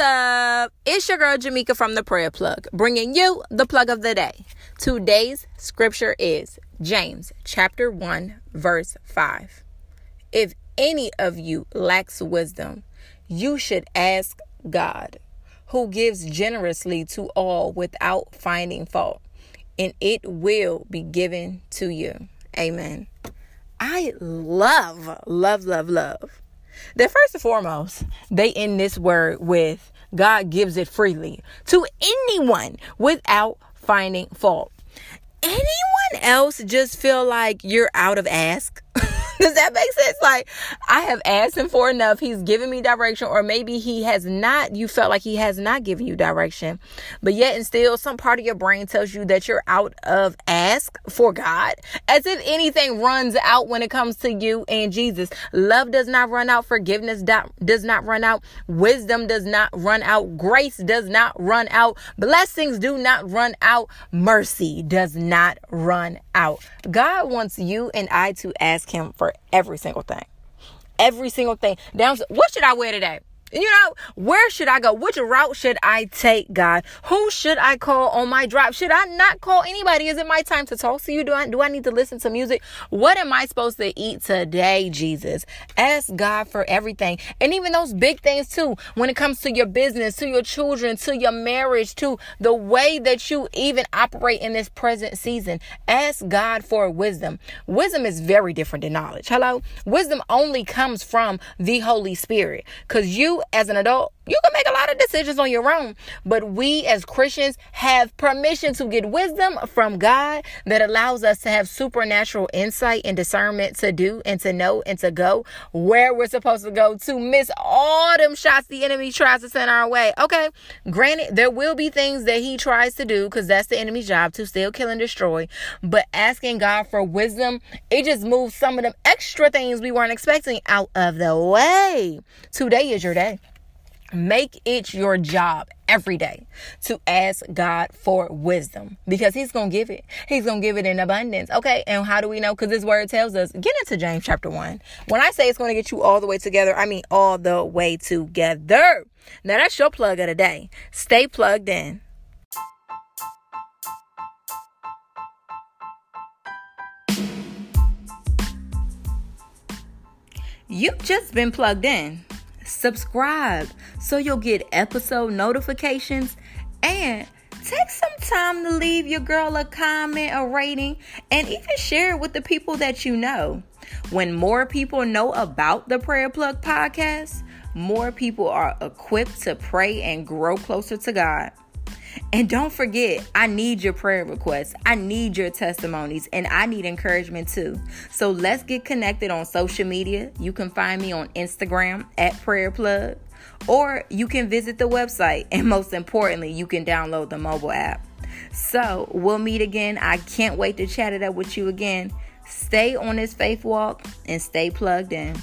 up? It's your girl Jamika from the Prayer Plug, bringing you the plug of the day. Today's scripture is James chapter 1, verse 5. If any of you lacks wisdom, you should ask God, who gives generously to all without finding fault, and it will be given to you. Amen. I love, love, love, love that first and foremost, they end this word with God gives it freely to anyone without finding fault. Anyone else just feel like you're out of ask? Does that make sense? Like, I have asked him for enough. He's given me direction, or maybe he has not, you felt like he has not given you direction. But yet, and still, some part of your brain tells you that you're out of ask for God, as if anything runs out when it comes to you and Jesus. Love does not run out, forgiveness does not run out, wisdom does not run out, grace does not run out, blessings do not run out, mercy does not run out. God wants you and I to ask Him for every single thing. Every single thing. Down what should I wear today? You know, where should I go? Which route should I take, God? Who should I call on my drive? Should I not call anybody? Is it my time to talk to you? Do I do I need to listen to music? What am I supposed to eat today, Jesus? Ask God for everything. And even those big things too, when it comes to your business, to your children, to your marriage, to the way that you even operate in this present season. Ask God for wisdom. Wisdom is very different than knowledge. Hello? Wisdom only comes from the Holy Spirit. Cause you as an adult, you can make a lot of decisions on your own. But we as Christians have permission to get wisdom from God that allows us to have supernatural insight and discernment to do and to know and to go where we're supposed to go to miss all them shots the enemy tries to send our way. Okay, granted, there will be things that he tries to do because that's the enemy's job to steal, kill, and destroy. But asking God for wisdom, it just moves some of them extra things we weren't expecting out of the way. Today is your day. Make it your job every day to ask God for wisdom because He's going to give it. He's going to give it in abundance. Okay. And how do we know? Because His word tells us, get into James chapter 1. When I say it's going to get you all the way together, I mean all the way together. Now, that's your plug of the day. Stay plugged in. You've just been plugged in subscribe so you'll get episode notifications and take some time to leave your girl a comment, a rating, and even share it with the people that you know. When more people know about the Prayer Plug podcast, more people are equipped to pray and grow closer to God. And don't forget, I need your prayer requests. I need your testimonies and I need encouragement too. So let's get connected on social media. You can find me on Instagram at Prayer Plug or you can visit the website and most importantly, you can download the mobile app. So we'll meet again. I can't wait to chat it up with you again. Stay on this faith walk and stay plugged in.